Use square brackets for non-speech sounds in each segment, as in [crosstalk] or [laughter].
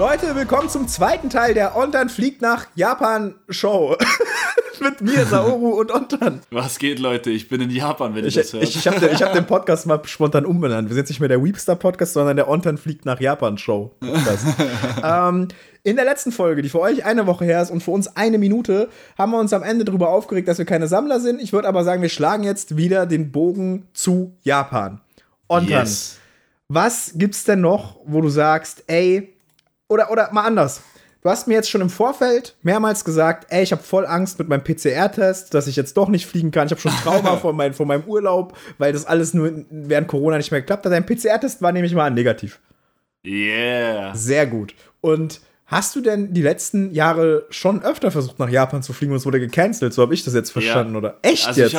Leute, willkommen zum zweiten Teil der Ontan fliegt nach Japan Show. [laughs] Mit mir, Saoru und Ontan. Was geht, Leute? Ich bin in Japan, wenn ich, Ich, das höre. ich, ich habe den, hab den Podcast mal spontan umbenannt. Wir sind jetzt nicht mehr der Weepstar Podcast, sondern der Ontan fliegt nach Japan Show. Podcast. [laughs] ähm, in der letzten Folge, die für euch eine Woche her ist und für uns eine Minute, haben wir uns am Ende darüber aufgeregt, dass wir keine Sammler sind. Ich würde aber sagen, wir schlagen jetzt wieder den Bogen zu Japan. Ontan, yes. was gibt's denn noch, wo du sagst, ey, oder, oder mal anders. Du hast mir jetzt schon im Vorfeld mehrmals gesagt, ey, ich habe voll Angst mit meinem PCR-Test, dass ich jetzt doch nicht fliegen kann. Ich habe schon Trauma [laughs] vor, mein, vor meinem Urlaub, weil das alles nur während Corona nicht mehr geklappt hat. Dein PCR-Test war nämlich mal negativ. Yeah. Sehr gut. Und hast du denn die letzten Jahre schon öfter versucht, nach Japan zu fliegen und es wurde gecancelt? So habe ich das jetzt verstanden, Ja. oder? Echt Also jetzt?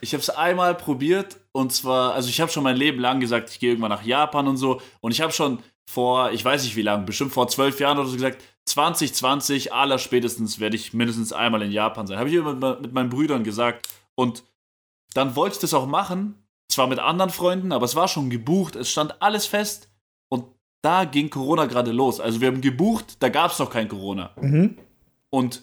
ich habe es einmal probiert und zwar, also ich habe schon mein Leben lang gesagt, ich gehe irgendwann nach Japan und so und ich habe schon vor, ich weiß nicht wie lange, bestimmt vor zwölf Jahren oder so gesagt, 2020 aller spätestens werde ich mindestens einmal in Japan sein. Habe ich immer mit, meinen Brüdern gesagt und dann wollte ich das auch machen, zwar mit anderen Freunden, aber es war schon gebucht, es stand alles fest und da ging Corona gerade los. Also wir haben gebucht, da gab es noch kein Corona. mhm. Und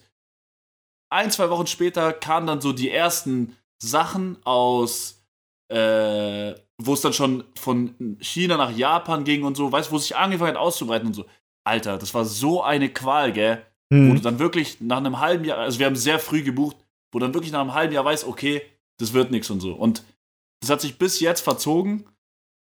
ein, zwei Wochen später kamen dann so die ersten Sachen aus, äh, wo es dann schon von China nach Japan ging und so, weißt du, wo es sich angefangen hat auszubreiten und so. Alter, das war so eine Qual, gell? Wo du dann wirklich nach einem halben Jahr, also wir haben sehr früh gebucht, wo dann wirklich nach einem halben Jahr weißt, okay, das wird nichts und so. Und das hat sich bis jetzt verzogen,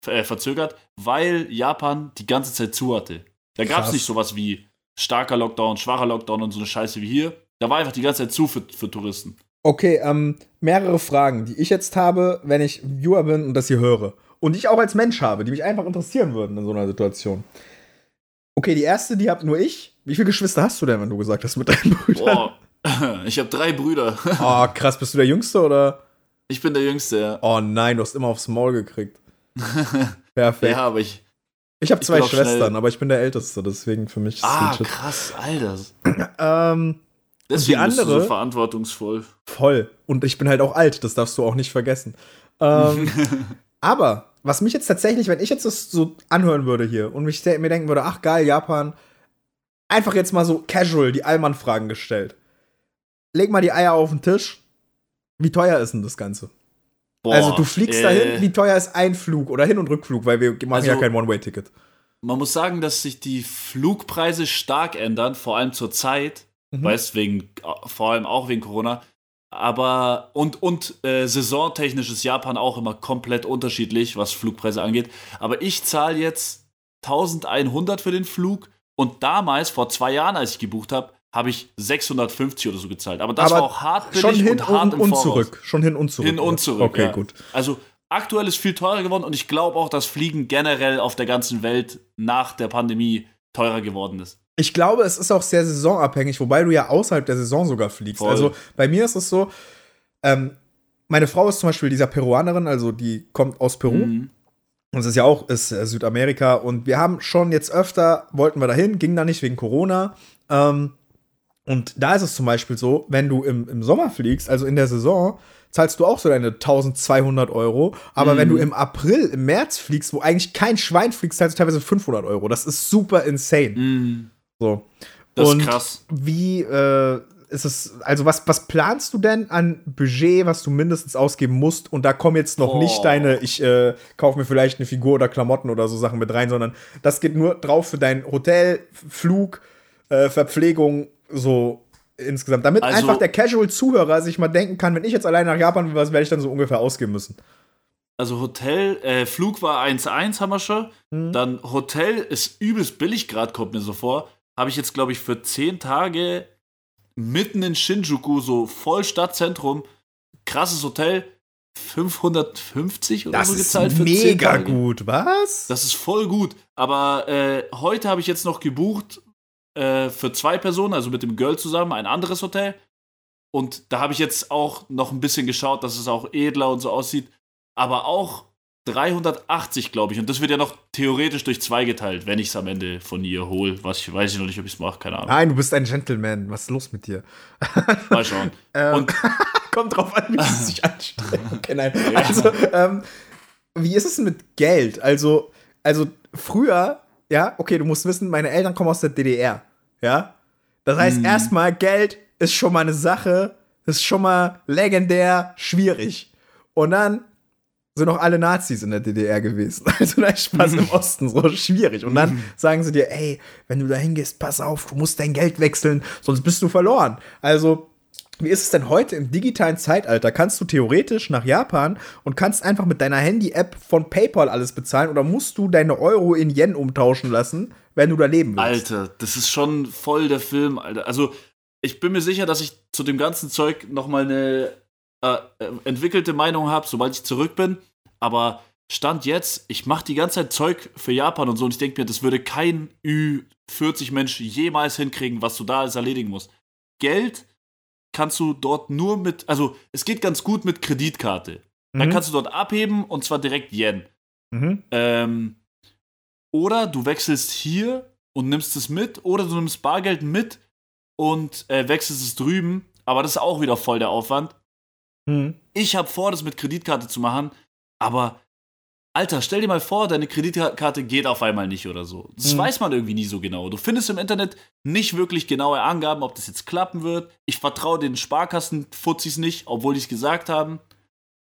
äh, verzögert, weil Japan die ganze Zeit zu hatte. Da gab es nicht sowas wie starker Lockdown, schwacher Lockdown und so eine Scheiße wie hier. Da war einfach die ganze Zeit zu für, für Touristen. Okay, ähm, mehrere Fragen, die ich jetzt habe, wenn ich Viewer bin und das hier höre. Und die ich auch als Mensch habe, die mich einfach interessieren würden in so einer Situation. Okay, die erste, die hab nur ich. Wie viele Geschwister hast du denn, wenn du gesagt hast, mit deinen Brüdern? Boah, [laughs] ich habe drei Brüder. Oh, [laughs] krass, bist du der Jüngste oder? Ich bin der Jüngste, ja. Oh nein, du hast immer aufs Maul gekriegt. [laughs] Perfekt. Ja, aber ich. ich habe zwei Schwestern, aber ich bin der Älteste, deswegen für mich ist Ah, krass, Alter. Ähm, Deswegen bist du andere? so verantwortungsvoll. voll. Und ich bin halt auch alt, das darfst du auch nicht vergessen. Ähm, [laughs] aber, was mich jetzt tatsächlich, wenn ich jetzt das so anhören würde hier und mich mir denken würde, ach geil, Japan, einfach jetzt mal so casual die Allmann-Fragen gestellt. Leg mal die Eier auf den Tisch. Wie teuer ist denn das Ganze? Boah, also du fliegst äh, dahin, wie teuer ist ein Flug oder Hin- und Rückflug, weil wir machen Also- ja kein One-Way-Ticket. Man muss sagen, dass sich die Flugpreise stark ändern, vor allem zur Zeit. Mhm. Weißt wegen, vor allem auch wegen Corona. Aber und, und äh, saisontechnisch ist Japan auch immer komplett unterschiedlich, was Flugpreise angeht. Aber ich zahle jetzt 1100 für den Flug und damals, vor zwei Jahren, als ich gebucht habe, habe ich 650 oder so gezahlt. Aber das Aber war auch hart billig Schon hin und hart und, im und zurück. Schon hin und zurück. Hin und zurück. Okay, ja. gut. Also aktuell ist viel teurer geworden und ich glaube auch, dass Fliegen generell auf der ganzen Welt nach der Pandemie teurer geworden ist. Ich glaube, es ist auch sehr saisonabhängig, wobei du ja außerhalb der Saison sogar fliegst. Voll. Also bei mir ist es so, ähm, meine Frau ist zum Beispiel dieser Peruanerin, also die kommt aus Peru. Mhm. Und es ist ja auch ist, äh, Südamerika. Und wir haben schon jetzt öfter, wollten wir dahin, ging da nicht wegen Corona. Ähm, und da ist es zum Beispiel so, wenn du im, im Sommer fliegst, also in der Saison, zahlst du auch so deine 1200 Euro. Aber Mhm. wenn du im April, im März fliegst, wo eigentlich kein Schwein fliegt, zahlst du teilweise 500 Euro. Das ist super insane. Mhm. So. Das Und ist krass. Wie äh, ist es, also was, was planst du denn an Budget, was du mindestens ausgeben musst? Und da kommen jetzt noch Boah. nicht deine, ich äh, kaufe mir vielleicht eine Figur oder Klamotten oder so Sachen mit rein, sondern das geht nur drauf für dein Hotel, Flug, äh, Verpflegung, so insgesamt. Damit Also- einfach der Casual-Zuhörer sich mal denken kann, wenn ich jetzt allein nach Japan will, was werde ich dann so ungefähr ausgeben müssen? Also Hotel, äh, Flug war 1-1, haben wir schon. Mhm. Dann Hotel ist übelst billig gerade, kommt mir so vor. Habe ich jetzt, glaube ich, für 10 Tage mitten in Shinjuku, so voll Stadtzentrum, krasses Hotel, 550 oder Das so ist gezahlt für 10 mega Tage. gut, was? Das ist voll gut. Aber äh, heute habe ich jetzt noch gebucht äh, für zwei Personen, also mit dem Girl zusammen, ein anderes Hotel. Und da habe ich jetzt auch noch ein bisschen geschaut, dass es auch edler und so aussieht. Aber auch 380, glaube ich. Und das wird ja noch theoretisch durch zwei geteilt, wenn ich es am Ende von ihr hole. Was ich weiß ich noch nicht, ob ich es mache, keine Ahnung. Nein, du bist ein Gentleman. Was ist los mit dir? [laughs] Mal schauen. Ähm, Und [laughs] Kommt drauf an, wie sie sich anstrengen. [laughs] Okay, nein. Also, ähm, wie ist es mit Geld? Also, also früher ja, okay, du musst wissen, meine Eltern kommen aus der DDR, ja. Das heißt, Mhm. erstmal, Geld ist schon mal eine Sache, ist schon mal legendär schwierig. Und dann sind auch alle Nazis in der DDR gewesen. [laughs] Also da ist Spaß im Osten so schwierig. Und dann sagen sie dir, ey, wenn du da hingehst, pass auf, du musst dein Geld wechseln, sonst bist du verloren. Also, wie ist es denn heute im digitalen Zeitalter? Kannst du theoretisch nach Japan und kannst einfach mit deiner Handy-App von PayPal alles bezahlen oder musst du deine Euro in Yen umtauschen lassen, wenn du da leben willst? Alter, das ist schon voll der Film, Alter. Also, ich bin mir sicher, dass ich zu dem ganzen Zeug nochmal eine äh, äh, entwickelte Meinung habe, sobald ich zurück bin. Aber Stand jetzt, ich mache die ganze Zeit Zeug für Japan und so und ich denke mir, das würde kein Ü40-Mensch jemals hinkriegen, was du da alles erledigen musst. Geld kannst du dort nur mit, also es geht ganz gut mit Kreditkarte. Dann Mhm. kannst du dort abheben und zwar direkt Yen. Mhm. Ähm, oder du wechselst hier und nimmst es mit, oder du nimmst Bargeld mit und äh, wechselst es drüben. Aber das ist auch wieder voll der Aufwand. Mhm. Ich habe vor, das mit Kreditkarte zu machen, aber Alter, stell dir mal vor, deine Kreditkarte geht auf einmal nicht oder so. Das Mhm. weiß man irgendwie nie so genau. Du findest im Internet nicht wirklich genaue Angaben, ob das jetzt klappen wird. Ich vertraue den Sparkassen-Fuzis nicht, obwohl die es gesagt haben.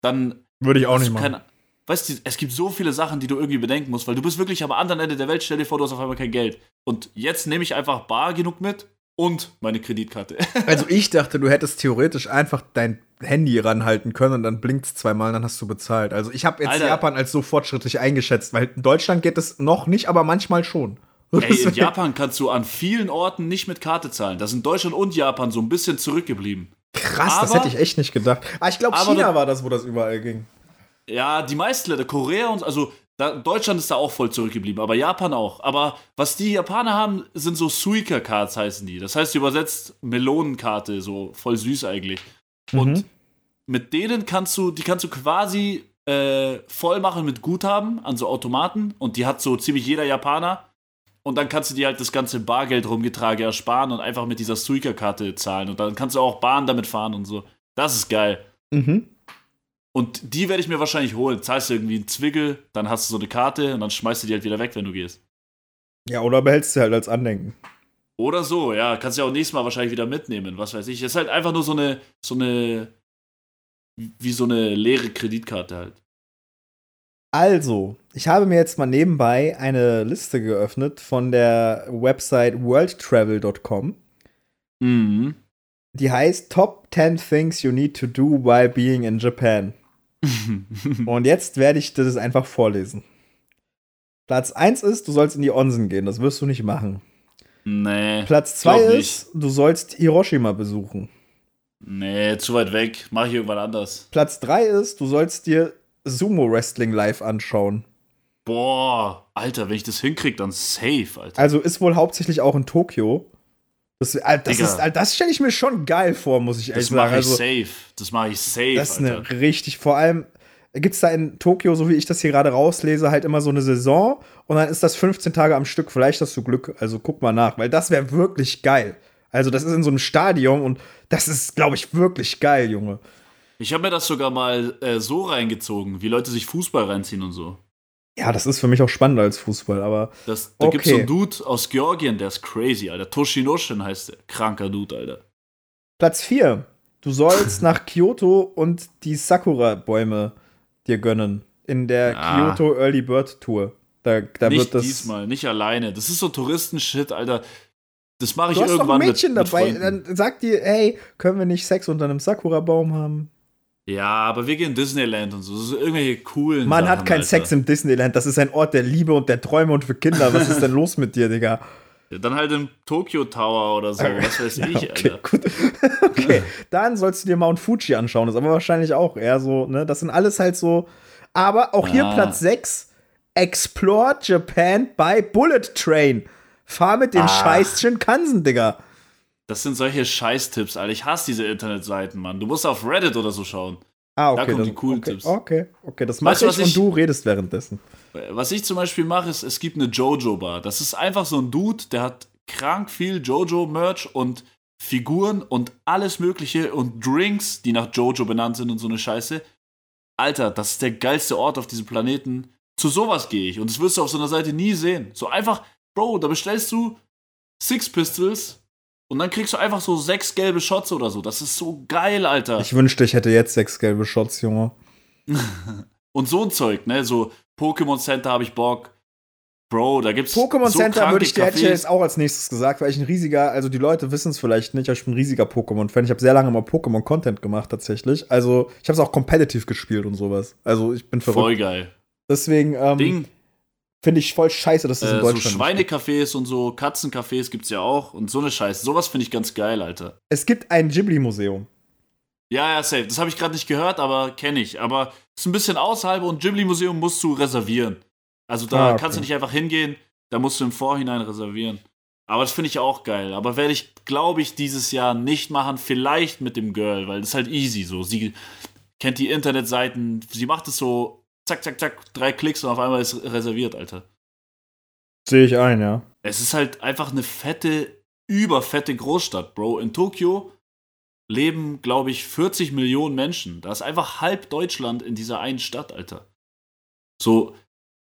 Dann Würde ich auch nicht machen. keine- Weißt du, es gibt so viele Sachen, die du irgendwie bedenken musst, weil du bist wirklich am anderen Ende der Welt. Stell dir vor, du hast auf einmal kein Geld. Und jetzt nehme ich einfach bar genug mit und meine Kreditkarte. [laughs] Also ich dachte, du hättest theoretisch einfach dein Handy ranhalten können und dann blinkt es zweimal und dann hast du bezahlt. Also ich habe jetzt Alter. Japan als so fortschrittlich eingeschätzt, weil in Deutschland geht es noch nicht, aber manchmal schon. Ey, [laughs] in Japan kannst du an vielen Orten nicht mit Karte zahlen. Da sind Deutschland und Japan so ein bisschen zurückgeblieben. Krass, das Aber- hätte ich echt nicht gedacht. Aber ich glaube, China du- war das, wo das überall ging. Ja, die meisten Länder, Korea und also da, Deutschland ist da auch voll zurückgeblieben, aber Japan auch. Aber was die Japaner haben, sind so Suica-Cards heißen die. Das heißt übersetzt Melonenkarte, so voll süß eigentlich. Und Mhm. mit denen kannst du, die kannst du quasi äh, voll machen mit Guthaben an so Automaten und die hat so ziemlich jeder Japaner. Und dann kannst du dir halt das ganze Bargeld rumgetrage ersparen und einfach mit dieser Suica-Karte zahlen. Und dann kannst du auch Bahn damit fahren und so. Das ist geil. Mhm. Und die werde ich mir wahrscheinlich holen. Zahlst du irgendwie einen Zwickel, dann hast du so eine Karte und dann schmeißt du die halt wieder weg, wenn du gehst. Ja, oder behältst du halt als Andenken. Oder so, ja. Kannst du ja auch nächstes Mal wahrscheinlich wieder mitnehmen, was weiß ich. ist halt einfach nur so eine, so eine, wie so eine leere Kreditkarte halt. Also, ich habe mir jetzt mal nebenbei eine Liste geöffnet von der Website worldtravel.com. Mhm. Die heißt Top 10 Things You Need to Do While Being in Japan. [laughs] Und jetzt werde ich das einfach vorlesen. Platz 1 ist, du sollst in die Onsen gehen. Das wirst du nicht machen. nee. Platz 2 Glaub ist, du sollst Hiroshima besuchen. Nee, zu weit weg. Mach ich irgendwann anders. Platz 3 ist, du sollst dir Sumo-Wrestling live anschauen. Boah, Alter, wenn ich das hinkrieg, dann safe, Alter. Also ist wohl hauptsächlich auch in Tokio. Das, das, ist- das stelle ich mir schon geil vor, muss ich ehrlich Das mache sagen. ich Also, safe. Das mache ich safe, das ist Alter. eine richtig, vor allem gibt es da in Tokio, so wie ich das hier gerade rauslese, halt immer so eine Saison und dann ist das 15 Tage am Stück. Vielleicht hast du Glück, also guck mal nach, weil das wäre wirklich geil. Also das ist in so einem Stadion und das ist, glaube ich, wirklich geil, Junge. Ich habe mir das sogar mal äh, so reingezogen, wie Leute sich Fußball reinziehen und so. Ja, das ist für mich auch spannender als Fußball, aber Das, da Okay. gibt's so einen Dude aus Georgien, der ist crazy, Alter. Toshinoshin heißt der. Kranker Dude, Alter. Platz 4. Du sollst nach Kyoto und die Sakura-Bäume dir gönnen. In der Ah. Kyoto Early Bird Tour. Da, da nicht wird das. diesmal, nicht alleine. Das ist so Touristenshit, Alter. Das mache ich Du hast doch irgendwann ein Mädchen mit, mit dabei. Freunden. Dann sagt dir, hey, können wir nicht Sex unter einem Sakura-Baum haben? Ja, aber wir gehen Disneyland und so. Das sind irgendwelche coolen Man Sachen, hat keinen. Sex im Disneyland. Das ist ein Ort der Liebe und der Träume und für Kinder. Was ist denn los mit dir, Digga? Ja, Dann halt im Tokyo Tower oder so. Was weiß ich, okay, Alter. gut. [laughs] okay, dann sollst du dir Mount Fuji anschauen. Das ist aber wahrscheinlich auch eher so, ne? Das sind alles halt so. Aber auch hier Ah. Platz 6. Explore Japan by Bullet Train. Fahr mit dem Ah. scheiß Shinkansen, Digga. Das sind solche Scheißtipps, Alter. Ich hasse diese Internetseiten, Mann. Du musst auf Reddit oder so schauen. Ah, okay. Da kommen das- die coolen okay, Tipps. Okay, okay, das Weißt mache du, ich, was und ich- du redest währenddessen. Was ich zum Beispiel mache, ist, es gibt eine Jojo-Bar. Das ist einfach so ein Dude, der hat krank viel Jojo-Merch und Figuren und alles Mögliche und Drinks, die nach Jojo benannt sind und so eine Scheiße. Alter, das ist der geilste Ort auf diesem Planeten. zu sowas gehe ich. Und das wirst du auf so einer Seite nie sehen. So einfach, Bro, da bestellst du Six Pistols und dann kriegst du einfach so sechs gelbe Shots oder so. Das ist so geil, Alter. Ich wünschte, ich hätte jetzt sechs gelbe Shots, Junge. [laughs] und so ein Zeug, ne? So Pokémon Center habe ich Bock. Bro, da gibt's Pokémon so Center würde ich dir hätte ich jetzt auch als nächstes gesagt, weil ich ein riesiger, also die Leute wissen es vielleicht nicht, aber ich bin ein riesiger Pokémon-Fan. Ich habe sehr lange mal Pokémon-Content gemacht tatsächlich. Also ich habe es auch competitive gespielt und sowas. Also ich bin verrückt. Voll geil. Deswegen ähm, Ding, finde ich voll scheiße, dass das in äh, so Deutschland gibt. Schweinecafés und so Katzencafés gibt's ja auch und so eine Scheiße. Sowas finde ich ganz geil, Alter. Es gibt ein Ghibli-Museum. Ja, ja, safe. Das habe ich gerade nicht gehört, aber kenne ich. Aber ist ein bisschen außerhalb und Ghibli-Museum musst du reservieren. Also da Ah, okay. kannst du nicht einfach hingehen, da musst du im Vorhinein reservieren. Aber das finde ich auch geil. Aber werde ich, glaube ich, dieses Jahr nicht machen. Vielleicht mit dem Girl, weil das ist halt easy so. Sie kennt die Internetseiten, sie macht es so, zack, zack, zack, drei Klicks und auf einmal ist reserviert, Alter. Sehe ich ein, ja. Es ist halt einfach eine fette, überfette Großstadt, Bro. In Tokio leben, glaube ich, 40 Millionen Menschen. Da ist einfach halb Deutschland in dieser einen Stadt, Alter. So,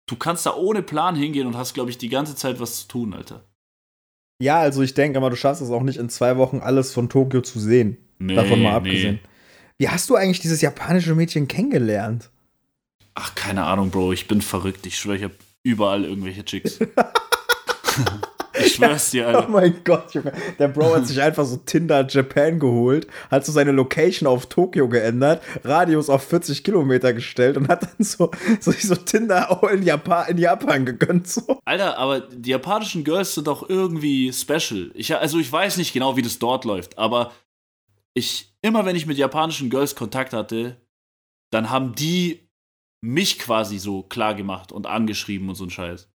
du kannst da ohne Plan hingehen und hast, glaube ich, die ganze Zeit was zu tun, Alter. Ja, also ich denke, aber du schaffst es auch nicht in zwei Wochen alles von Tokio zu sehen. Nee, Davon mal nee. abgesehen. Wie hast du eigentlich dieses japanische Mädchen kennengelernt? Ach, keine Ahnung, Bro. Ich bin verrückt. Ich schwöre, ich habe überall irgendwelche Chicks. [laughs] ich schwör's dir, Oh Alter. mein Gott, Junge. Der Bro hat sich einfach so Tinder Japan geholt, hat so seine Location auf Tokio geändert, Radius auf 40 Kilometer gestellt und hat dann so, so, so Tinder auch in Japan, in Japan gegönnt. So. Alter, aber die japanischen Girls sind doch irgendwie special. Ich, also ich weiß nicht genau, wie das dort läuft, aber ich, immer wenn ich mit japanischen Girls Kontakt hatte, dann haben die mich quasi so klar gemacht und angeschrieben und so ein Scheiß.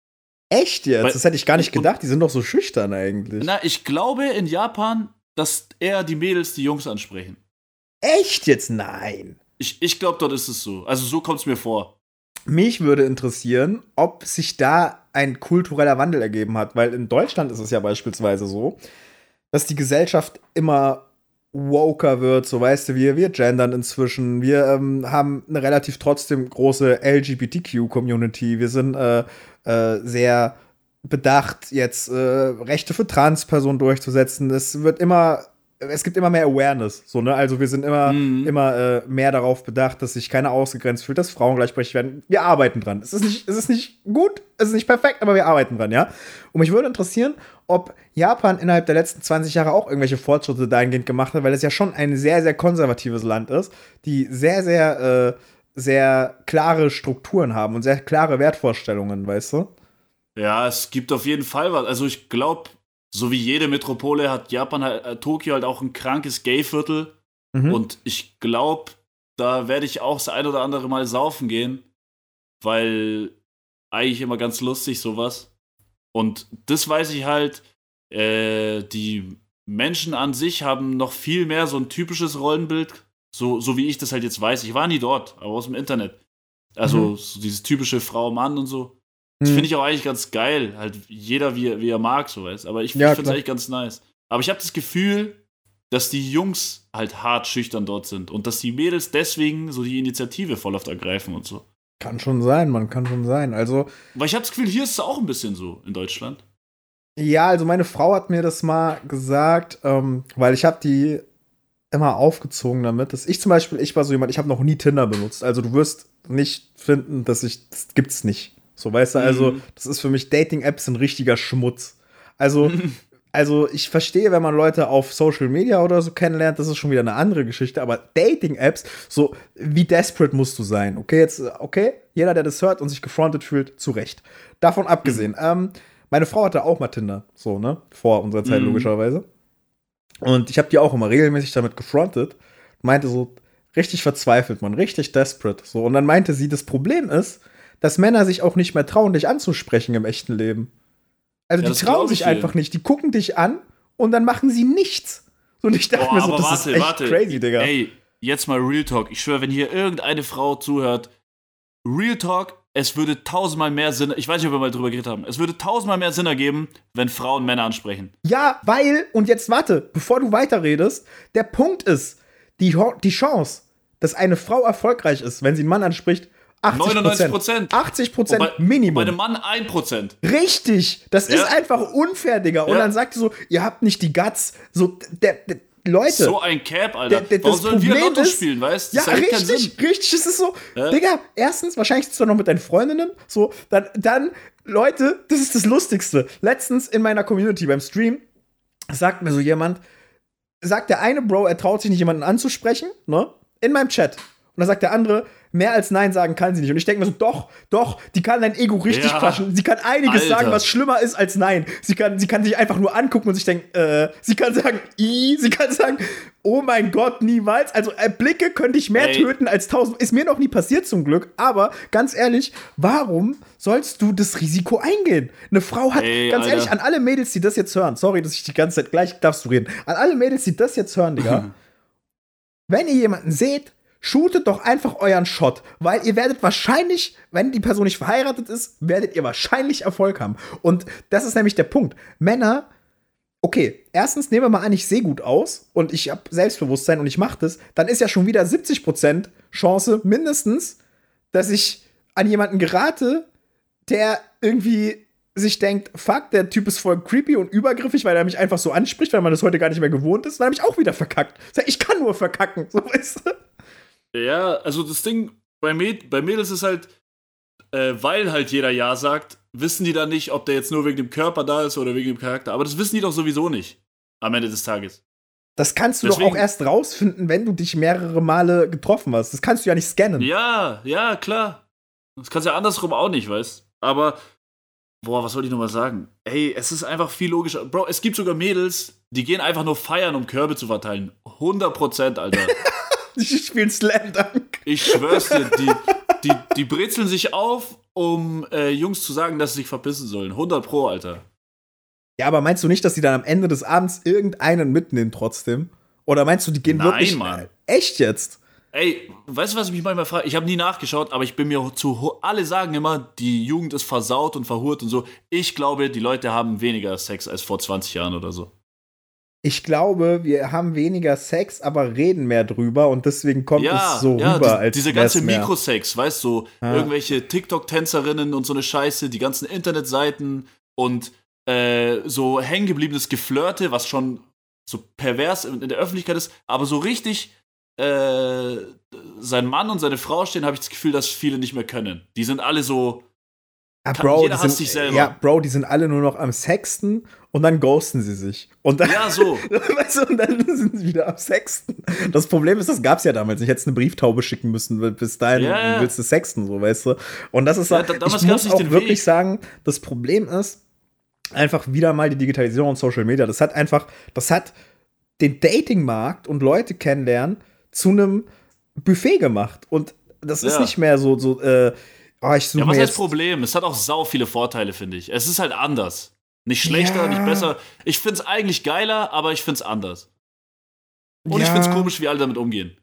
Echt jetzt? Weil- das hätte ich gar nicht und- gedacht. Die sind doch so schüchtern eigentlich. Na, ich glaube in Japan, dass eher die Mädels die Jungs ansprechen. Echt jetzt? Nein. Ich, ich glaube, dort ist es so. Also so kommt es mir vor. Mich würde interessieren, ob sich da ein kultureller Wandel ergeben hat, weil in Deutschland ist es ja beispielsweise so, dass die Gesellschaft immer woker wird, so weißt du, wir, wir gendern inzwischen, wir ähm, haben eine relativ trotzdem große LGBTQ-Community, wir sind äh, äh, sehr bedacht, jetzt äh, Rechte für Transpersonen durchzusetzen. Es wird immer, es gibt immer mehr Awareness, so, ne? Also wir sind immer, Mhm. immer äh, mehr darauf bedacht, dass sich keiner ausgegrenzt fühlt, dass Frauen gleichberechtigt werden. Wir arbeiten dran. Es ist nicht, es ist nicht gut, es ist nicht perfekt, aber wir arbeiten dran, ja? Und mich würde interessieren, ob Japan innerhalb der letzten 20 Jahre auch irgendwelche Fortschritte dahingehend gemacht hat, weil es ja schon ein sehr, sehr konservatives Land ist, die sehr, sehr, äh, sehr klare Strukturen haben und sehr klare Wertvorstellungen, weißt du? Ja, es gibt auf jeden Fall was. Also ich glaube, so wie jede Metropole hat Japan halt, äh, Tokio halt auch ein krankes Gay-Viertel. Mhm. Und ich glaube, da werde ich auch das ein oder andere Mal saufen gehen, weil eigentlich immer ganz lustig sowas. Und das weiß ich halt, äh, die Menschen an sich haben noch viel mehr so ein typisches Rollenbild, so, so wie ich das halt jetzt weiß. Ich war nie dort, aber aus dem Internet. Also Mhm. so dieses typische Frau, Mann und so. Das Mhm. finde ich auch eigentlich ganz geil. Halt jeder, wie, er- wie er mag, so weiß. Aber ich, Ja, ich finde es eigentlich ganz nice. Aber ich habe das Gefühl, dass die Jungs halt hart schüchtern dort sind und dass die Mädels deswegen so die Initiative voll oft ergreifen und so. Kann schon sein, man kann schon sein. Also, Weil ich habe das Gefühl, hier ist es auch ein bisschen so in Deutschland. ja, also meine Frau hat mir das mal gesagt, ähm, weil ich habe die immer aufgezogen damit, dass ich zum Beispiel, ich war so jemand, ich habe noch nie Tinder benutzt. Also du wirst nicht finden, dass ich, das gibt's nicht. So, weißt du, also Mhm. das ist für mich, Dating-Apps sind richtiger Schmutz. Also, [laughs] also ich verstehe, wenn man Leute auf Social Media oder so kennenlernt, das ist schon wieder eine andere Geschichte, aber Dating-Apps, so wie desperate musst du sein? Okay, jetzt, okay, jeder, der das hört und sich gefrontet fühlt, zu Recht. Davon abgesehen, ähm, meine Frau hatte auch mal Tinder, so, ne, vor unserer Zeit Mhm. logischerweise. Und ich habe die auch immer regelmäßig damit gefrontet, meinte so, richtig verzweifelt, man, richtig desperate, so. Und dann meinte sie, das Problem ist, dass Männer sich auch nicht mehr trauen, dich anzusprechen im echten Leben. Also Ja, die trauen sich einfach nicht. Die gucken dich an und dann machen sie nichts. Und ich dachte Oh, mir so, das warte, ist echt warte. crazy, Digga. Ey, jetzt mal Real Talk. Ich schwöre, wenn hier irgendeine Frau zuhört, Real Talk, es würde tausendmal mehr Sinn, ich weiß nicht, ob wir mal drüber geredet haben, es würde tausendmal mehr Sinn ergeben, wenn Frauen Männer ansprechen. Ja, weil, und jetzt warte, bevor du weiterredest, der Punkt ist, die, die Chance, dass eine Frau erfolgreich ist, wenn sie einen Mann anspricht, 80 99 Prozent. 80 Prozent Bei Minimum. einem Mann 1 Prozent. Richtig, das Ja. ist einfach unfair, Digga. Und Ja. dann sagt ihr so, ihr habt nicht die Guts. So, der, der Leute. So ein Cap, Alter. Der- der- Warum das sollen wir Lotto ist- spielen, weißt du? ja, richtig, richtig. Es ist so, Ja. Digga, erstens, wahrscheinlich sitzt du noch mit deinen Freundinnen. So, dann, dann, Leute, das ist das Lustigste. Letztens in meiner Community beim Stream sagt mir so jemand, sagt der eine Bro, er traut sich nicht jemanden anzusprechen, ne? In meinem Chat. Und dann sagt der andere, mehr als Nein sagen kann sie nicht. Und ich denke mir so, doch, doch, die kann dein Ego richtig Ja. quatschen. Sie kann einiges Alter. sagen, was schlimmer ist als Nein. Sie kann, sie kann sich einfach nur angucken und sich denken, äh, sie kann sagen, i, sie kann sagen, oh mein Gott, niemals. Also äh, Blicke könnte ich mehr Ey. töten als tausend. Ist mir noch nie passiert zum Glück. Aber ganz ehrlich, warum sollst du das Risiko eingehen? Eine Frau hat, Ey, ganz Alter. ehrlich, an alle Mädels, die das jetzt hören, sorry, dass ich die ganze Zeit gleich darfst du reden, an alle Mädels, die das jetzt hören, Digga, [laughs] wenn ihr jemanden seht, shootet doch einfach euren Shot, weil ihr werdet wahrscheinlich, wenn die Person nicht verheiratet ist, werdet ihr wahrscheinlich Erfolg haben. Und das ist nämlich der Punkt. Männer, okay, erstens nehmen wir mal an, ich sehe gut aus und ich habe Selbstbewusstsein und ich mache das, dann ist ja schon wieder 70% Chance mindestens, dass ich an jemanden gerate, der irgendwie sich denkt, fuck, der Typ ist voll creepy und übergriffig, weil er mich einfach so anspricht, weil man das heute gar nicht mehr gewohnt ist, dann habe ich auch wieder verkackt. Ich kann nur verkacken, so weißt du? Ja, also das Ding bei, Mäd bei Mädels ist halt, äh, weil halt jeder Ja sagt, wissen die dann nicht, ob der jetzt nur wegen dem Körper da ist oder wegen dem Charakter. Aber das wissen die doch sowieso nicht. Am Ende des Tages. Das kannst du doch Deswegen- auch erst rausfinden, wenn du dich mehrere Male getroffen hast. Das kannst du ja nicht scannen. Ja, ja, klar. Das kannst du ja andersrum auch nicht, weißt Aber, boah, was soll ich nochmal sagen? Ey, es ist einfach viel logischer. Bro, es gibt sogar Mädels, die gehen einfach nur feiern, um Körbe zu verteilen. 100 Prozent, Alter. [laughs] [laughs] Die spielen Slam Dunk. Ich schwör's dir, die, die, die brezeln sich auf, um äh, Jungs zu sagen, dass sie sich verpissen sollen. 100 Pro, Alter. Ja, aber meinst du nicht, dass die dann am Ende des Abends irgendeinen mitnehmen trotzdem? Oder meinst du, die gehen Nein, wirklich. Mann. Echt jetzt? Ey, weißt du, was ich mich manchmal frage? Ich habe nie nachgeschaut, aber ich bin mir zu. Alle sagen immer, die Jugend ist versaut und verhurt und so. Ich glaube, die Leute haben weniger Sex als vor 20 Jahren oder so. Ich glaube, wir haben weniger Sex, aber reden mehr drüber und deswegen kommt Ja, es so ja, rüber, die, als diese ganze. Mikrosex, weißt du, so Ja. irgendwelche TikTok-Tänzerinnen und so eine Scheiße, die ganzen Internetseiten und äh, so hängengebliebenes Geflirte, was schon so pervers in, in der Öffentlichkeit ist, aber so richtig äh, sein Mann und seine Frau stehen, habe ich das Gefühl, dass viele nicht mehr können. Die sind alle so, Ah, Kann- Bro, jeder die sind, selber. Ja, Bro, die sind alle nur noch am Sexten und dann ghosten sie sich. Und dann, ja, so. [laughs] weißt du, und dann sind sie wieder am Sexten. Das Problem ist, das gab's ja damals. Ich hätte eine Brieftaube schicken müssen, weil bis dahin Ja, ja. willst du sexten, so, weißt du. Und das ist Ja, halt, da- ich muss auch wirklich Weg. sagen, das Problem ist einfach wieder mal die Digitalisierung und Social Media. Das hat einfach, das hat den Datingmarkt und Leute kennenlernen zu einem Buffet gemacht. Und das ist Ja. nicht mehr so, so, äh, oh, ich suche Ja, was heißt Problem? Es hat auch sau viele Vorteile, finde ich. Es ist halt anders. Nicht schlechter, Ja. nicht besser. Ich finde es eigentlich geiler, aber ich finde es anders. Und ich Ja. finde es komisch, wie alle damit umgehen.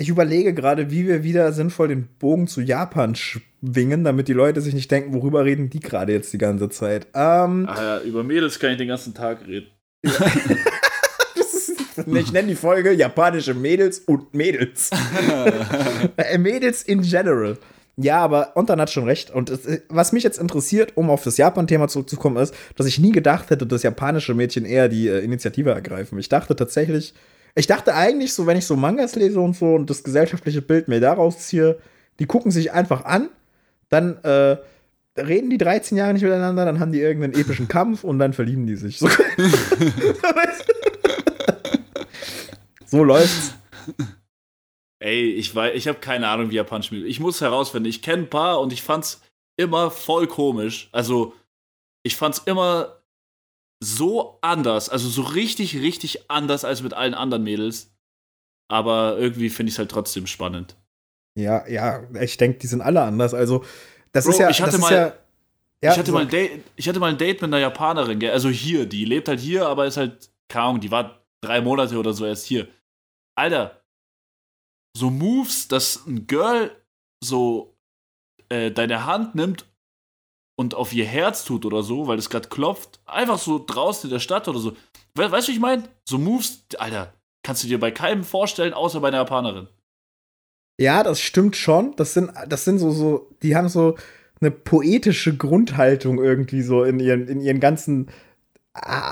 Ich überlege gerade, wie wir wieder sinnvoll den Bogen zu Japan schwingen, damit die Leute sich nicht denken, worüber reden die gerade jetzt die ganze Zeit. Ähm, Ah ja, über Mädels kann ich den ganzen Tag reden. [laughs] ich nenne die Folge japanische Mädels und Mädels. [laughs] Äh, Mädels in general. Ja, aber Ontan hat schon recht. Und es, was mich jetzt interessiert, um auf das Japan-Thema zurückzukommen, ist, dass ich nie gedacht hätte, dass japanische Mädchen eher die äh, Initiative ergreifen. Ich dachte tatsächlich, ich dachte eigentlich so, wenn ich so Mangas lese und so und das gesellschaftliche Bild mir daraus ziehe, die gucken sich einfach an, dann äh, reden die 13 Jahre nicht miteinander, dann haben die irgendeinen epischen [laughs] Kampf und dann verlieben die sich. So, [laughs] [laughs] so läuft's. Ey, ich weiß, ich habe keine Ahnung, wie japanisch Mädels. Ich muss herausfinden, ich kenne ein paar und ich fand's immer voll komisch. Also, ich fand's immer so anders, also so richtig, richtig anders als mit allen anderen Mädels. Aber irgendwie finde ich es halt trotzdem spannend. Ja, ja, ich denke, die sind alle anders. Also, das Bro, ist ja. ich hatte mal- ja, ja, ich, hatte so- mal ein Date, ich hatte mal ein Date mit einer Japanerin, gell? also hier, die lebt halt hier, aber ist halt, keine Ahnung, die war drei Monate oder so erst hier. Alter, so Moves, dass ein Girl so äh, deine Hand nimmt und auf ihr Herz tut oder so, weil es gerade klopft, einfach so draußen in der Stadt oder so. We weißt du, ich meine? So Moves, Alter, kannst du dir bei keinem vorstellen, außer bei einer Japanerin. Ja, das stimmt schon. Das sind, das sind so, so, die haben so eine poetische Grundhaltung irgendwie so in ihren, in ihren ganzen,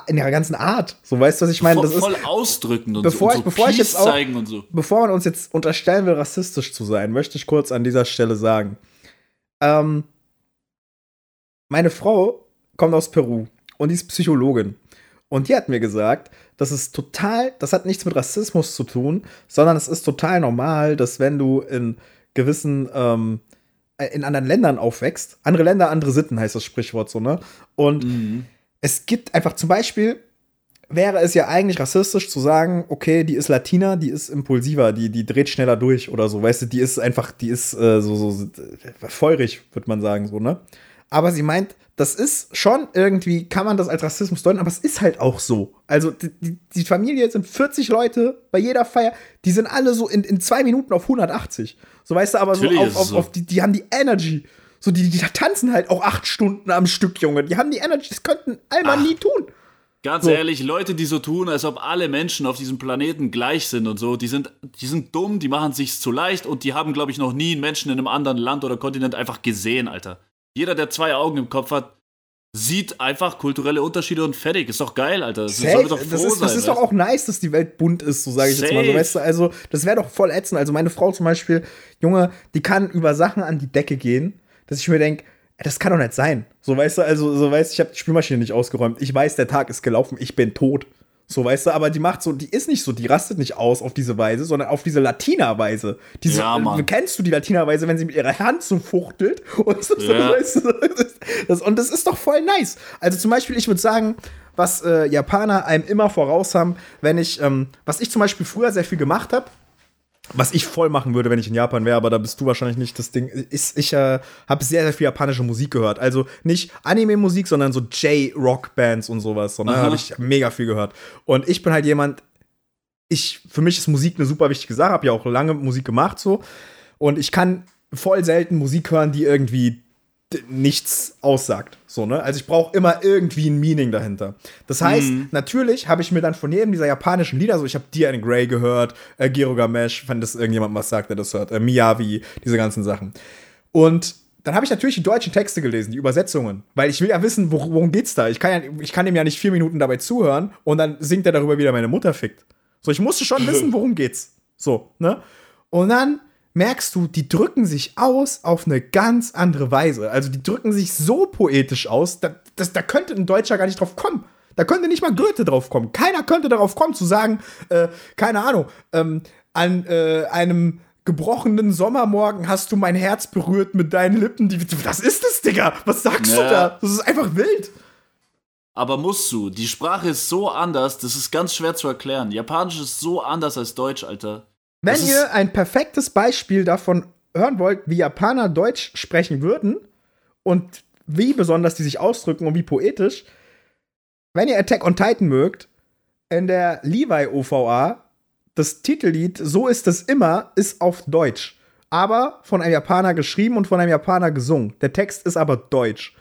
in ihrer ganzen Art. So, weißt du, was ich meine? Das voll, voll ausdrückend und bevor so, ich, bevor ich jetzt auch, zeigen und so. Bevor man uns jetzt unterstellen will, rassistisch zu sein, möchte ich kurz an dieser Stelle sagen. Ähm, meine Frau kommt aus Peru und die ist Psychologin. Und die hat mir gesagt, das ist total, das hat nichts mit Rassismus zu tun, sondern es ist total normal, dass wenn du in gewissen, ähm, in anderen Ländern aufwächst, andere Länder, andere Sitten heißt das Sprichwort so, ne? Und mhm. Es gibt einfach zum Beispiel, wäre es ja eigentlich rassistisch zu sagen, okay, die ist Latina, die ist impulsiver, die, die dreht schneller durch oder so, weißt du, die ist einfach, die ist äh, so, so feurig, würde man sagen, so, ne? Aber sie meint, das ist schon irgendwie, kann man das als Rassismus deuten, aber es ist halt auch so. Also die, die Familie sind 40 Leute bei jeder Feier, die sind alle so in, in zwei Minuten auf 180. So weißt du, aber so auf, auf, auf, die, die haben die Energy. So, die, die tanzen halt auch acht Stunden am Stück, Junge. Die haben die Energy, das könnten Alman nie tun. Ganz so. ehrlich, Leute, die so tun, als ob alle Menschen auf diesem Planeten gleich sind und so, die sind, die sind dumm, die machen sich's zu leicht und die haben, glaube ich, noch nie einen Menschen in einem anderen Land oder Kontinent einfach gesehen, Alter. Jeder, der zwei Augen im Kopf hat, sieht einfach kulturelle Unterschiede und fertig. Ist doch geil, Alter. Das, soll doch das ist, das ist doch auch nice, dass die Welt bunt ist, so sage ich Safe. jetzt mal so. Weißt du, also, das wäre doch voll ätzend. Also, meine Frau zum Beispiel, Junge, die kann über Sachen an die Decke gehen, dass ich mir denke, das kann doch nicht sein. So, weißt du, also, so weißt ich habe die Spülmaschine nicht ausgeräumt. Ich weiß, der Tag ist gelaufen, ich bin tot. So, weißt du, aber die macht so, die ist nicht so, die rastet nicht aus auf diese Weise, sondern auf diese Latina-Weise. Diese, ja, Mann. Kennst du die Latina-Weise, wenn sie mit ihrer Hand so fuchtelt? Und, so, ja. [laughs] weißt du, das, und das ist doch voll nice. Also zum Beispiel, ich würde sagen, was äh, Japaner einem immer voraus haben, wenn ich, ähm, was ich zum Beispiel früher sehr viel gemacht habe, was ich voll machen würde, wenn ich in Japan wäre, aber da bist du wahrscheinlich nicht das Ding. Ist, ich äh, habe sehr, sehr viel japanische Musik gehört. Also nicht Anime-Musik, sondern so J-Rock-Bands und sowas. Und da habe ich mega viel gehört. Und ich bin halt jemand, ich, für mich ist Musik eine super wichtige Sache, habe ja auch lange Musik gemacht so. Und ich kann voll selten Musik hören, die irgendwie nichts aussagt. So, ne? Also ich brauche immer irgendwie ein Meaning dahinter. Das heißt, mhm. natürlich habe ich mir dann von jedem dieser japanischen Lieder, so ich habe Dear Grey gehört, äh, Girogamesh, wenn das irgendjemand was sagt, der das hört, äh, Miyavi, diese ganzen Sachen. Und dann habe ich natürlich die deutschen Texte gelesen, die Übersetzungen, weil ich will ja wissen, wor worum geht's da. Ich kann, ja, ich kann ihm ja nicht vier Minuten dabei zuhören und dann singt er darüber, wie er meine Mutter fickt. So, ich musste schon [laughs] wissen, worum geht's. So, ne? Und dann merkst du, die drücken sich aus auf eine ganz andere Weise. Also die drücken sich so poetisch aus, da, das, da könnte ein Deutscher gar nicht drauf kommen. Da könnte nicht mal Goethe drauf kommen. Keiner könnte darauf kommen zu sagen, äh, keine Ahnung, ähm, an äh, einem gebrochenen Sommermorgen hast du mein Herz berührt mit deinen Lippen. Die, was ist das, Digga? Was sagst ja. du da? Das ist einfach wild. Aber musst du. Die Sprache ist so anders, das ist ganz schwer zu erklären. Japanisch ist so anders als Deutsch, Alter. Wenn ihr ein perfektes Beispiel davon hören wollt, wie Japaner Deutsch sprechen würden und wie besonders die sich ausdrücken und wie poetisch, wenn ihr Attack on Titan mögt, in der Levi OVA, das Titellied So ist es immer, ist auf Deutsch. Aber von einem Japaner geschrieben und von einem Japaner gesungen. Der Text ist aber deutsch.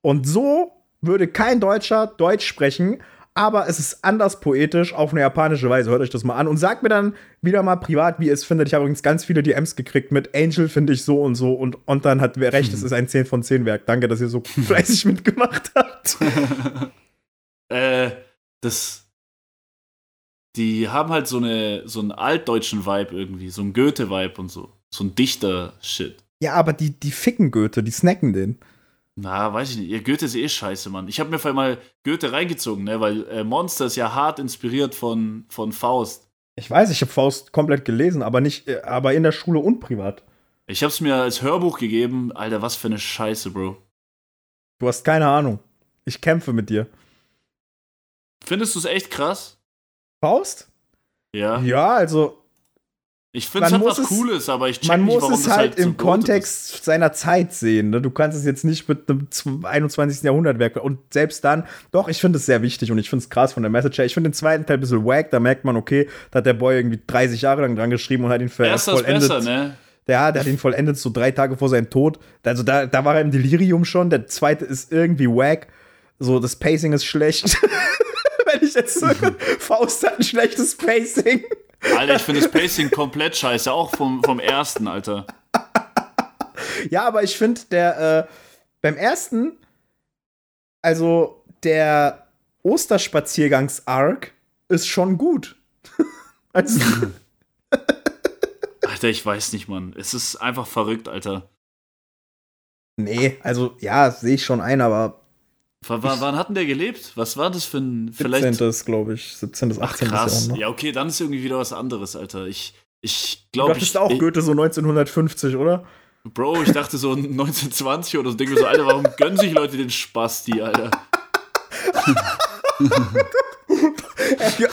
Und so würde kein Deutscher Deutsch sprechen, aber es ist anders poetisch auf eine japanische Weise. Hört euch das mal an und sagt mir dann wieder mal privat, wie ihr es findet. Ich habe übrigens ganz viele DMs gekriegt mit Angel finde ich so und so und und dann hat wer recht, hm. es ist ein 10 von 10 Werk. Danke, dass ihr so [laughs] fleißig mitgemacht habt. [laughs] äh, das die haben halt so eine so einen altdeutschen Vibe irgendwie, so einen Goethe Vibe und so, so ein Dichter Shit. Ja, aber die die ficken Goethe, die snacken den. Na, weiß ich nicht. Ihr Goethe ist eh scheiße, Mann. Ich habe mir vorhin mal Goethe reingezogen, ne? weil äh, Monster ist ja hart inspiriert von, von Faust. Ich weiß, ich habe Faust komplett gelesen, aber nicht, äh, aber in der Schule und privat. Ich habe es mir als Hörbuch gegeben. Alter, was für eine Scheiße, Bro. Du hast keine Ahnung. Ich kämpfe mit dir. Findest du es echt krass? Faust? Ja. Ja, also ich finde es halt was Cooles, aber ich check Man nicht, muss es halt, halt im Kontext ist. seiner Zeit sehen. Ne? Du kannst es jetzt nicht mit einem 21. Jahrhundert Werk. Und selbst dann, doch, ich finde es sehr wichtig und ich finde es krass von der Message her. Ich finde den zweiten Teil ein bisschen wack. Da merkt man, okay, da hat der Boy irgendwie 30 Jahre lang dran geschrieben und hat ihn für Erst vollendet. Besser, ne? Der, der hat ihn vollendet so drei Tage vor seinem Tod. Also da, da war er im Delirium schon. Der zweite ist irgendwie wack. So, das Pacing ist schlecht. [laughs] Wenn ich jetzt so, [laughs] Faust hat ein schlechtes Pacing. Alter, ich finde das Pacing komplett scheiße, auch vom, vom ersten, Alter. Ja, aber ich finde, der, äh, beim ersten, also der Osterspaziergangs-Arc ist schon gut. [laughs] also, Alter, ich weiß nicht, Mann. Es ist einfach verrückt, Alter. nee, also ja, sehe ich schon ein, aber wann, wann hat denn der gelebt? Was war das für ein. Vielleicht. 17. glaube ich, 17. bis Ach, 18. krass. Jahrhundert. Ja, okay, dann ist irgendwie wieder was anderes, Alter. Ich, ich Du glaube, dachtest ich, auch ich, Goethe so 1950, oder? Bro, ich dachte so [laughs] 1920 oder so. Denke mir so, Alter, warum gönnen sich Leute den Spasti, Alter? [laughs]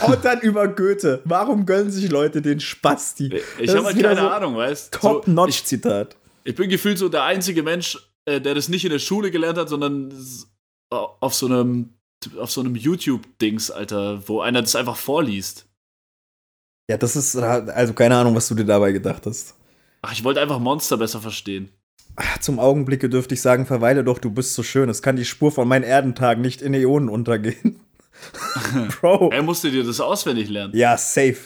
Und dann über Goethe. Warum gönnen sich Leute den Spasti? Ich habe halt keine so Ahnung, weißt so, ich, Top-Notch-Zitat. ich bin gefühlt so der einzige Mensch, äh, der das nicht in der Schule gelernt hat, sondern auf so einem auf so einem YouTube-Dings, Alter, wo einer das einfach vorliest. Ja, das ist, also keine Ahnung, was du dir dabei gedacht hast. Ach, ich wollte einfach Monster besser verstehen. Ah, Zum Augenblicke dürfte ich sagen, verweile doch, du bist so schön. Es kann die Spur von meinen Erdentagen nicht in Äonen untergehen. [laughs] Bro. Er musste dir das auswendig lernen. Ja, safe.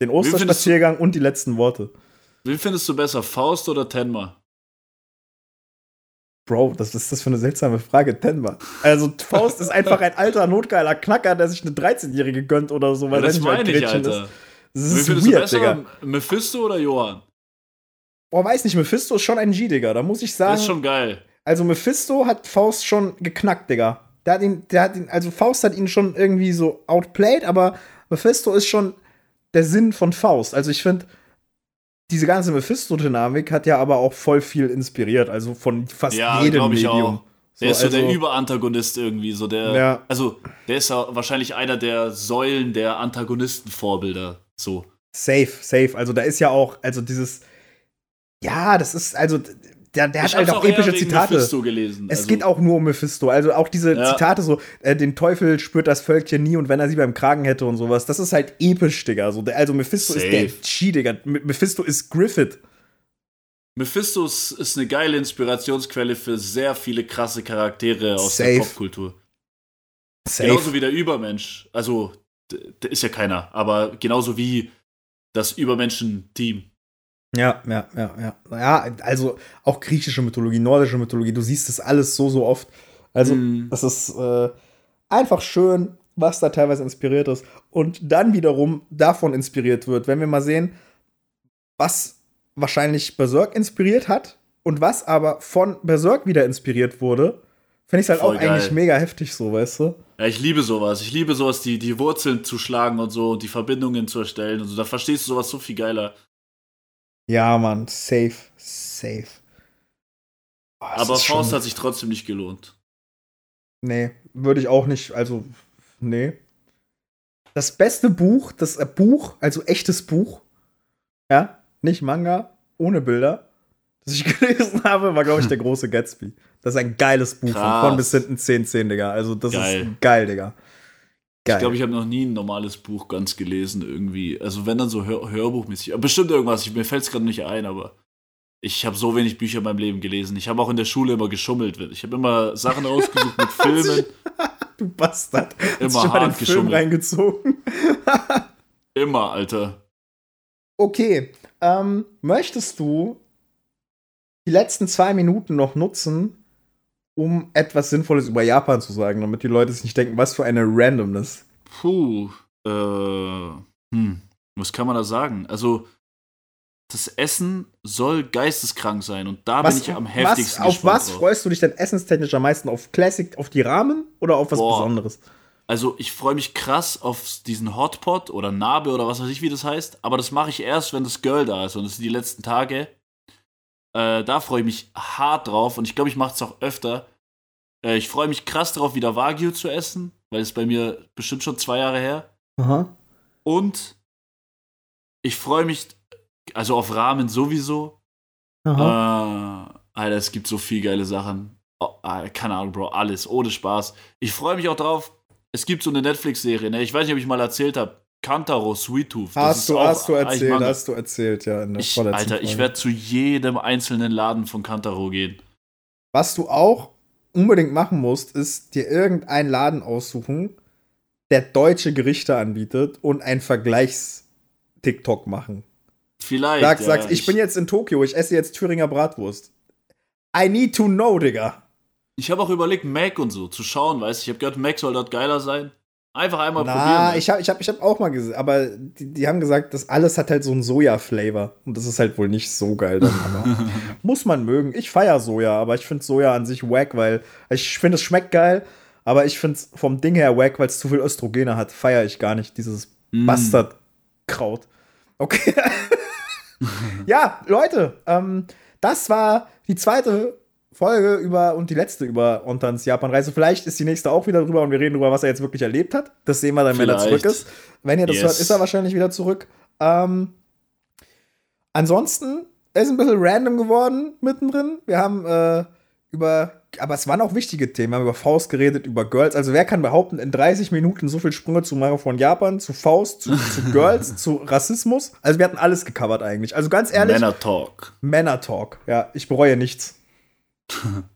Den Osterspaziergang und die letzten Worte. Wen findest du besser, Faust oder Tenma? Bro, was ist das für eine seltsame Frage? Tenma. Also, Faust ist einfach ein alter, notgeiler Knacker, der sich eine 13-Jährige gönnt oder so, weil Ja, er das nicht mal meine ich, Alter. ist. Das ist findest du weird, besser, Digga. Mephisto oder Johann? Boah, weiß nicht, Mephisto ist schon ein G, Digga. Da muss ich sagen. Das ist schon geil. Also Mephisto hat Faust schon geknackt, Digga. Der hat ihn, der hat ihn, also Faust hat ihn schon irgendwie so outplayed, aber Mephisto ist schon der Sinn von Faust. Also ich finde, diese ganze Mephisto-Dynamik hat ja aber auch voll viel inspiriert, also von fast Ja, jedem ich Medium. auch. Der ist so der also- Überantagonist irgendwie, so der. Ja. Also, der ist ja wahrscheinlich einer der Säulen der Antagonistenvorbilder. So. Safe, safe. Also da ist ja auch, also dieses, ja, das ist, also der, der hat halt auch eher epische Zitate. Mephisto gelesen. Es also, geht auch nur um Mephisto. Also auch diese Ja. Zitate so, äh, den Teufel spürt das Völkchen nie und wenn er sie beim Kragen hätte und sowas, das ist halt episch, Digga. So, der, also Mephisto ist der Safe. G, Digga. Mephisto ist Griffith. Mephisto ist, eine geile Inspirationsquelle für sehr viele krasse Charaktere aus der Safe. Popkultur. Safe. Genauso wie der Übermensch. Also, der ist ja keiner, aber genauso wie das Übermenschen-Team. Ja, ja, ja, ja. Ja, also auch griechische Mythologie, nordische Mythologie, du siehst das alles so, so oft. Also, Mm. das ist äh, einfach schön, was da teilweise inspiriert ist. Und dann wiederum davon inspiriert wird, wenn wir mal sehen, was wahrscheinlich Berserk inspiriert hat und was aber von Berserk wieder inspiriert wurde, finde ich halt Voll auch eigentlich geil. mega heftig so, weißt du? Ja, ich liebe sowas. Ich liebe sowas, die, die Wurzeln zu schlagen und so und die Verbindungen zu erstellen und so. Da verstehst du sowas so viel geiler. Ja, Mann, safe, safe. Oh, Aber Faust hat sich trotzdem nicht gelohnt. Nee, würde ich auch nicht, also, nee. Das beste Buch, das äh, Buch, also echtes Buch, ja, nicht Manga, ohne Bilder, das ich [laughs] gelesen habe, war, glaube ich, der [laughs] große Gatsby. Das ist ein geiles Buch, von Krass. vorn bis hinten 10, 10, Digga. Also, das Geil. ist geil, Digga. Geil. Ich glaube, ich habe noch nie ein normales Buch ganz gelesen irgendwie. Also wenn dann so Hör Hörbuchmäßig. Bestimmt irgendwas. Ich, mir fällt es gerade nicht ein, aber ich habe so wenig Bücher in meinem Leben gelesen. Ich habe auch in der Schule immer geschummelt. Ich habe immer Sachen [laughs] ausgesucht mit Filmen. du Bastard. Immer mal den hart Film geschummelt. reingezogen? [laughs] Immer, Alter. Okay, ähm, möchtest du die letzten zwei Minuten noch nutzen, um etwas Sinnvolles über Japan zu sagen, damit die Leute sich nicht denken, was für eine Randomness. Puh. Äh, hm. Was kann man da sagen? Also, das Essen soll geisteskrank sein und da bin ich am heftigsten was, auf was drauf. freust du dich denn essenstechnisch am meisten? Auf Classic, auf die Ramen oder auf was Boah. Besonderes? Also ich freue mich krass auf diesen Hotpot oder Nabe oder was weiß ich, wie das heißt. Aber das mache ich erst, wenn das Girl da ist. Und das sind die letzten Tage. Äh, da freue ich mich hart drauf. Und ich glaube, ich mache es auch öfter. Äh, ich freue mich krass drauf, wieder Wagyu zu essen. Weil es bei mir bestimmt schon zwei Jahre her. Aha. Und ich freue mich, also auf Ramen sowieso. Aha. Äh, Alter, es gibt so viel geile Sachen. Oh, keine Ahnung, Bro, alles, ohne Spaß. Ich freue mich auch drauf. Es gibt so eine Netflix-Serie, ne? Ich weiß nicht, ob ich mal erzählt habe. Kantaro, Sweet Tooth. Hast, du, auch hast du erzählt, Manga. hast du erzählt, ja. In der Ich, Alter, ich Folge. werde zu jedem einzelnen Laden von Kantaro gehen. Was du auch unbedingt machen musst, ist dir irgendeinen Laden aussuchen, der deutsche Gerichte anbietet und ein Vergleichs-TikTok machen. Vielleicht. Sag, ja, sagst, ich bin jetzt in Tokio, ich esse jetzt Thüringer Bratwurst. I need to know, Digga. Ich habe auch überlegt, Mac und so zu schauen, weißt du. Ich habe gehört, Mac soll dort geiler sein. Einfach einmal Na, probieren. ne? ich habe ich hab, ich hab auch mal gesehen, aber die, die haben gesagt, das alles hat halt so einen Soja-Flavor. Und das ist halt wohl nicht so geil dann. Aber [laughs] muss man mögen. Ich feiere Soja, aber ich finde Soja an sich wack, weil ich finde, es schmeckt geil, aber ich finde es vom Ding her wack, weil es zu viel Östrogene hat. Feiere ich gar nicht, dieses Mm. Bastardkraut. Okay. [laughs] ja, Leute, ähm, das war die zweite Folge über und die letzte über Ontans Japanreise. Vielleicht ist die nächste auch wieder drüber und wir reden darüber, was er jetzt wirklich erlebt hat. Das sehen wir dann, wenn er Vielleicht. zurück ist. Wenn ihr das Yes. hört, ist er wahrscheinlich wieder zurück. Ähm, ansonsten ist ein bisschen random geworden mittendrin. Wir haben äh, über, aber es waren auch wichtige Themen. Wir haben über Faust geredet, über Girls. Also wer kann behaupten, in 30 Minuten so viel Sprünge zu machen von Japan zu Faust, zu, zu [laughs] Girls, zu Rassismus? Also wir hatten alles gecovert eigentlich. Also ganz ehrlich, Männer Talk. Männer-Talk. Ja, ich bereue nichts. [laughs]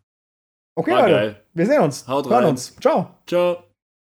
Okay, War Leute. geil. Wir sehen uns. Haut Hören rein. uns. Ciao. Ciao.